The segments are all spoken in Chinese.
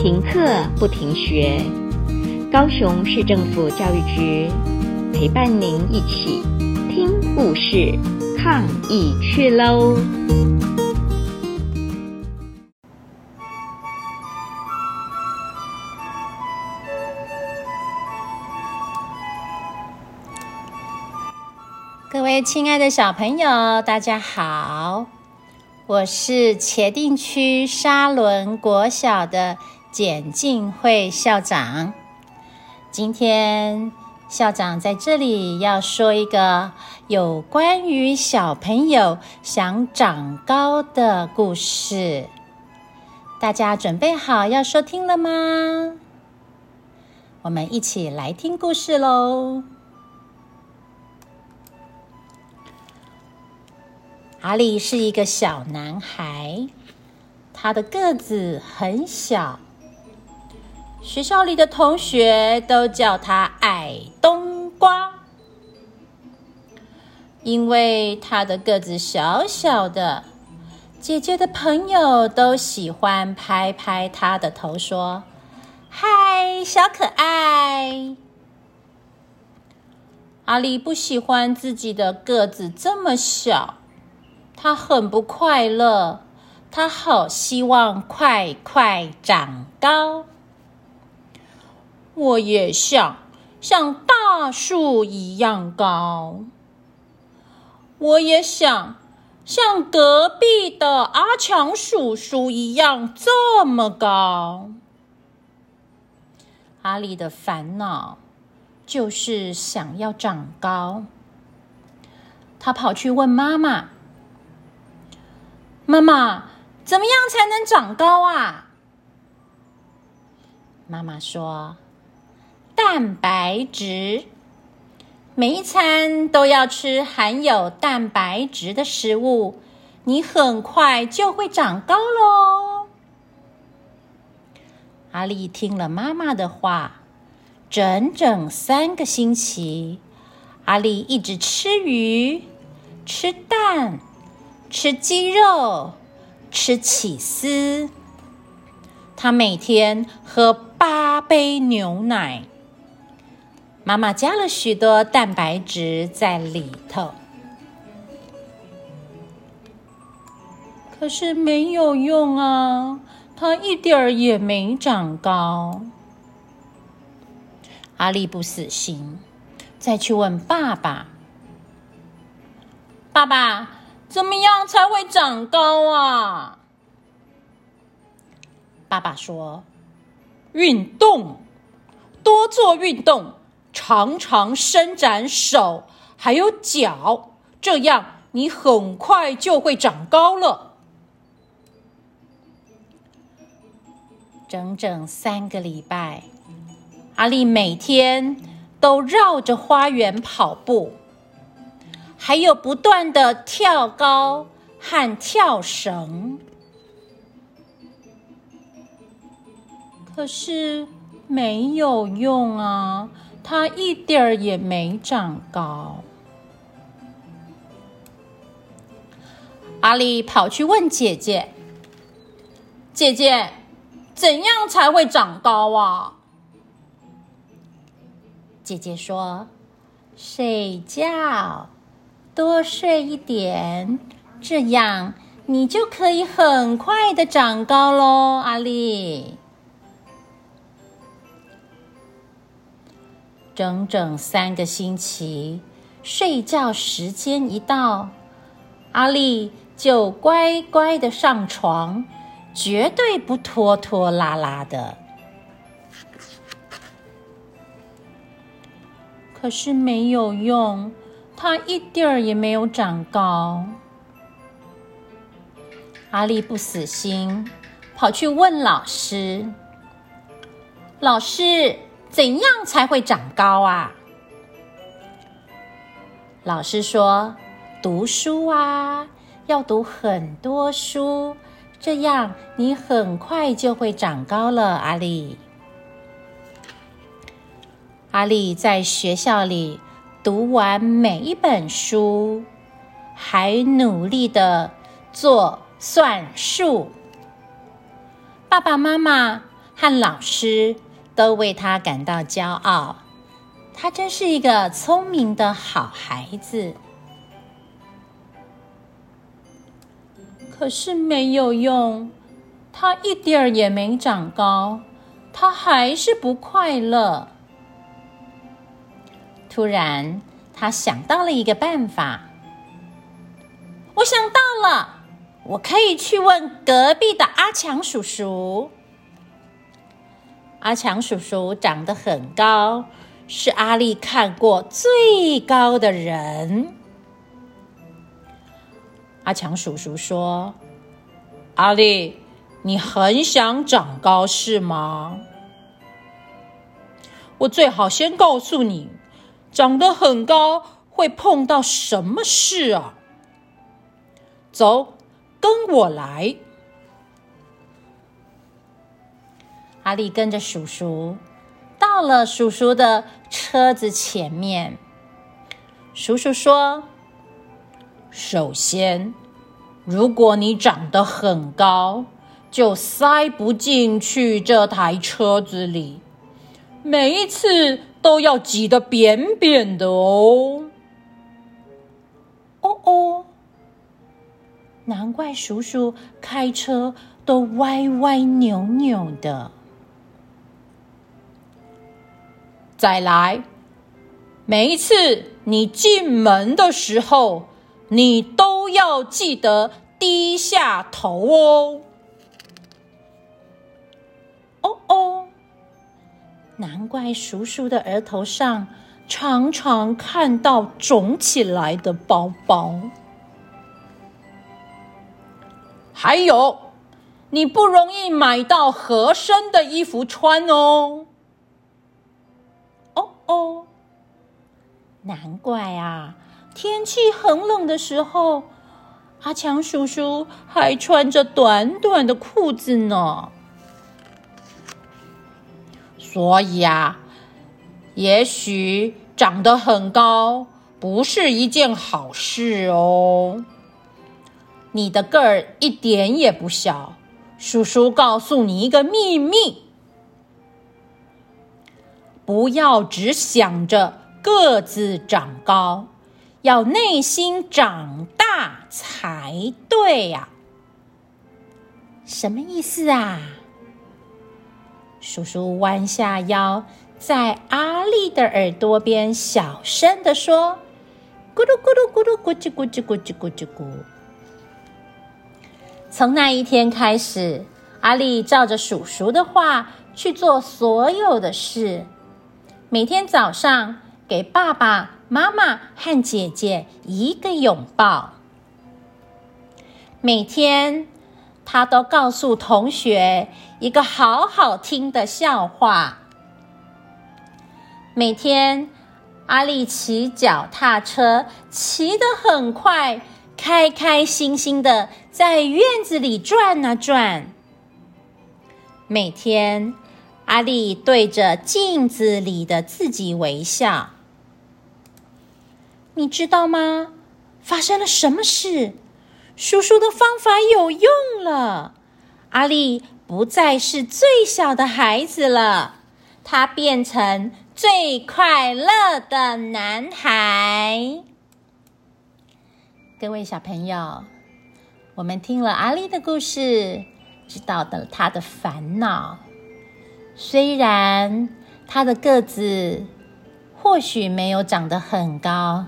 停课不停学，高雄市政府教育局陪伴您一起听故事、抗疫去喽！各位亲爱的小朋友，大家好，我是茄萣区沙仑国小的。简进会校长，今天校长在这里要说一个有关于小朋友想长高的故事，大家准备好要收听了吗？我们一起来听故事喽。阿力是一个小男孩，他的个子很小。学校里的同学都叫他矮冬瓜，因为他的个子小小的。姐姐的朋友都喜欢拍拍他的头，说：“嗨，小可爱。”阿力不喜欢自己的个子这么小，他很不快乐，他好希望快快长高。我也想像大树一样高。我也想像隔壁的阿强叔叔一样这么高。阿力的烦恼就是想要长高。他跑去问妈妈：“妈妈，怎么样才能长高啊？”妈妈说。蛋白质，每一餐都要吃含有蛋白质的食物，你很快就会长高喽。阿力听了妈妈的话，整整三个星期，阿力一直吃鱼、吃蛋、吃鸡肉、吃起司。他每天喝八杯牛奶。妈妈加了许多蛋白质在里头，可是没有用啊，它一点儿也没长高。阿力不死心，再去问爸爸：“爸爸，怎么样才会长高啊？”爸爸说：“运动，多做运动。”常常伸展手，还有脚，这样你很快就会长高了。整整三个礼拜，阿力每天都绕着花园跑步，还有不断的跳高和跳绳。可是没有用啊！他一点儿也没长高。阿力跑去问姐姐：“姐姐，怎样才会长高啊？”姐姐说：“睡觉，多睡一点，这样你就可以很快的长高喽。”阿力。整整三个星期，睡觉时间一到，阿力就乖乖的上床，绝对不拖拖拉拉的。可是没有用，他一点儿也没有长高。阿力不死心，跑去问老师：“老师。”怎样才会长高啊？老师说：“读书啊，要读很多书，这样你很快就会长高了。”阿力，阿力在学校里读完每一本书，还努力的做算术。爸爸妈妈。和老师都为他感到骄傲。他真是一个聪明的好孩子。可是没有用，他一点儿也没长高，他还是不快乐。突然，他想到了一个办法。我想到了，我可以去问隔壁的阿强叔叔。阿强叔叔长得很高，是阿力看过最高的人。阿强叔叔说：“阿力，你很想长高是吗？我最好先告诉你，长得很高会碰到什么事啊？”走，跟我来。阿力跟着叔叔到了叔叔的车子前面。叔叔说：“首先，如果你长得很高，就塞不进去这台车子里，每一次都要挤得扁扁的哦。”哦哦。难怪叔叔开车都歪歪扭扭的。再来，每一次你进门的时候，你都要记得低下头哦。哦哦，难怪叔叔的额头上常常看到肿起来的包包。还有，你不容易买到合身的衣服穿哦。哦，难怪啊！天气很冷的时候，阿强叔叔还穿着短短的裤子呢。所以啊，也许长得很高不是一件好事哦。你的个儿一点也不小，叔叔告诉你一个秘密：不要只想着个子长高，要内心长大才对呀。什么意思啊？叔叔弯下腰，在阿力的耳朵边小声地说：“咕噜咕噜咕噜咕叽咕叽咕叽咕叽咕。”从那一天开始，阿力照着叔叔的话去做所有的事。每天早上给爸爸妈妈和姐姐一个拥抱。每天他都告诉同学一个好好听的笑话。每天阿力骑脚踏车骑得很快。开开心心的在院子里转啊转。每天，阿力对着镜子里的自己微笑。你知道吗？发生了什么事？叔叔的方法有用了。阿力不再是最小的孩子了，他变成最快乐的男孩。各位小朋友，我们听了阿力的故事，知道了他的烦恼。虽然他的个子或许没有长得很高，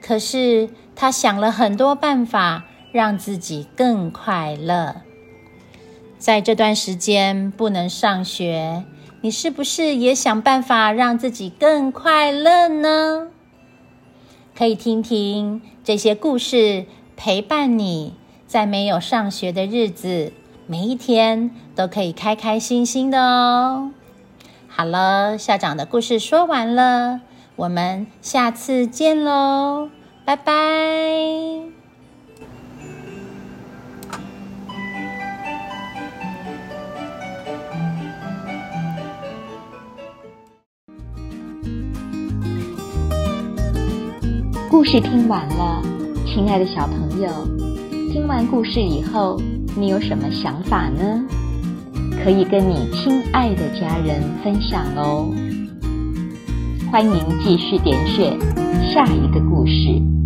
可是他想了很多办法，让自己更快乐。在这段时间不能上学，你是不是也想办法让自己更快乐呢？可以听听这些故事，陪伴你在没有上学的日子，每一天都可以开开心心的哦。好了，校长的故事说完了，我们下次见喽，拜拜。故事听完了，亲爱的小朋友，听完故事以后，你有什么想法呢？可以跟你亲爱的家人分享哦。欢迎继续点选下一个故事。